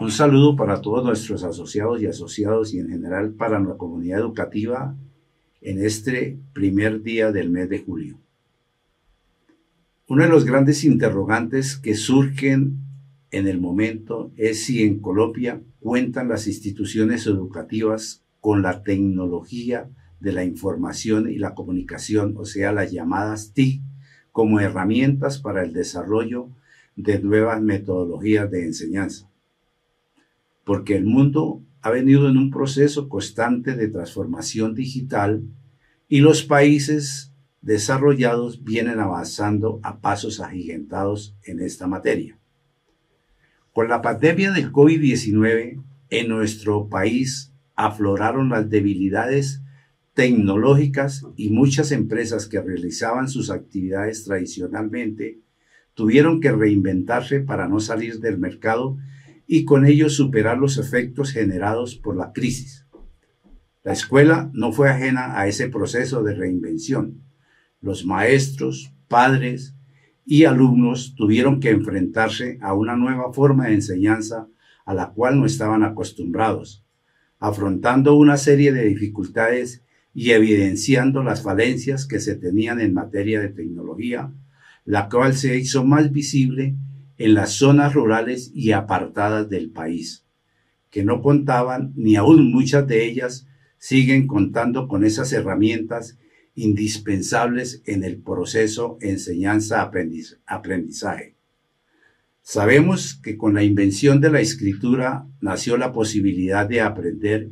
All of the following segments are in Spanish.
Un saludo para todos nuestros asociados y asociados y en general para la comunidad educativa en este primer día del mes de julio. Uno de los grandes interrogantes que surgen en el momento es si en Colombia cuentan las instituciones educativas con la tecnología de la información y la comunicación, o sea, las llamadas TIC, como herramientas para el desarrollo de nuevas metodologías de enseñanza. Porque el mundo ha venido en un proceso constante de transformación digital y los países desarrollados vienen avanzando a pasos agigantados en esta materia. Con la pandemia del COVID-19 en nuestro país afloraron las debilidades tecnológicas y muchas empresas que realizaban sus actividades tradicionalmente tuvieron que reinventarse para no salir del mercado y con ello superar los efectos generados por la crisis. La escuela no fue ajena a ese proceso de reinvención. Los maestros, padres y alumnos tuvieron que enfrentarse a una nueva forma de enseñanza a la cual no estaban acostumbrados, afrontando una serie de dificultades y evidenciando las falencias que se tenían en materia de tecnología, la cual se hizo más visible en las zonas rurales y apartadas del país, que no contaban, ni aún muchas de ellas siguen contando con esas herramientas indispensables en el proceso enseñanza-aprendizaje. Sabemos que con la invención de la escritura nació la posibilidad de aprender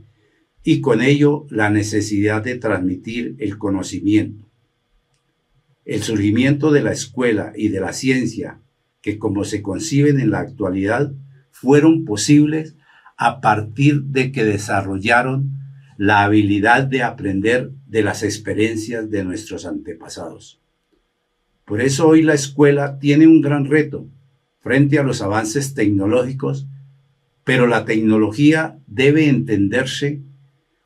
y con ello la necesidad de transmitir el conocimiento. El surgimiento de la escuela y de la ciencia, que como se conciben en la actualidad, fueron posibles a partir de que desarrollaron la habilidad de aprender de las experiencias de nuestros antepasados. Por eso hoy la escuela tiene un gran reto frente a los avances tecnológicos, pero la tecnología debe entenderse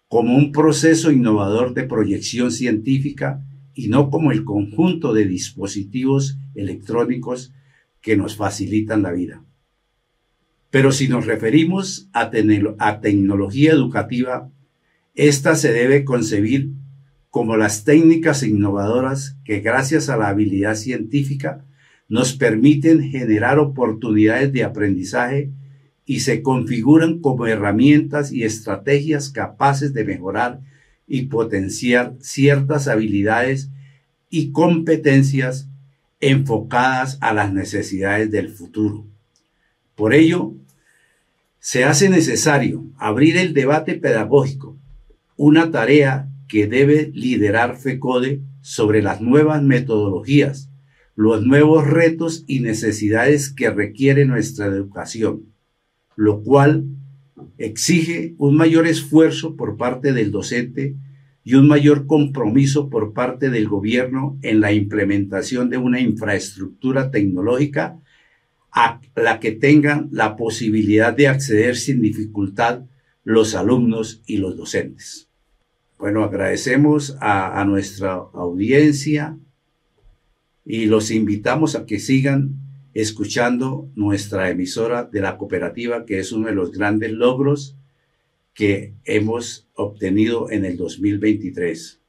como un proceso innovador de proyección científica y no como el conjunto de dispositivos electrónicos que nos facilitan la vida. Pero si nos referimos a, a tecnología educativa, esta se debe concebir como las técnicas innovadoras que gracias a la habilidad científica nos permiten generar oportunidades de aprendizaje y se configuran como herramientas y estrategias capaces de mejorar y potenciar ciertas habilidades y competencias enfocadas a las necesidades del futuro. Por ello, se hace necesario abrir el debate pedagógico, una tarea que debe liderar FECODE sobre las nuevas metodologías, los nuevos retos y necesidades que requiere nuestra educación lo cual exige un mayor esfuerzo por parte del docente y un mayor compromiso por parte del gobierno en la implementación de una infraestructura tecnológica a la que tengan la posibilidad de acceder sin dificultad los alumnos y los docentes. Bueno, agradecemos a, nuestra audiencia y los invitamos a que sigan escuchando nuestra emisora de la cooperativa, que es uno de los grandes logros que hemos obtenido en el 2023.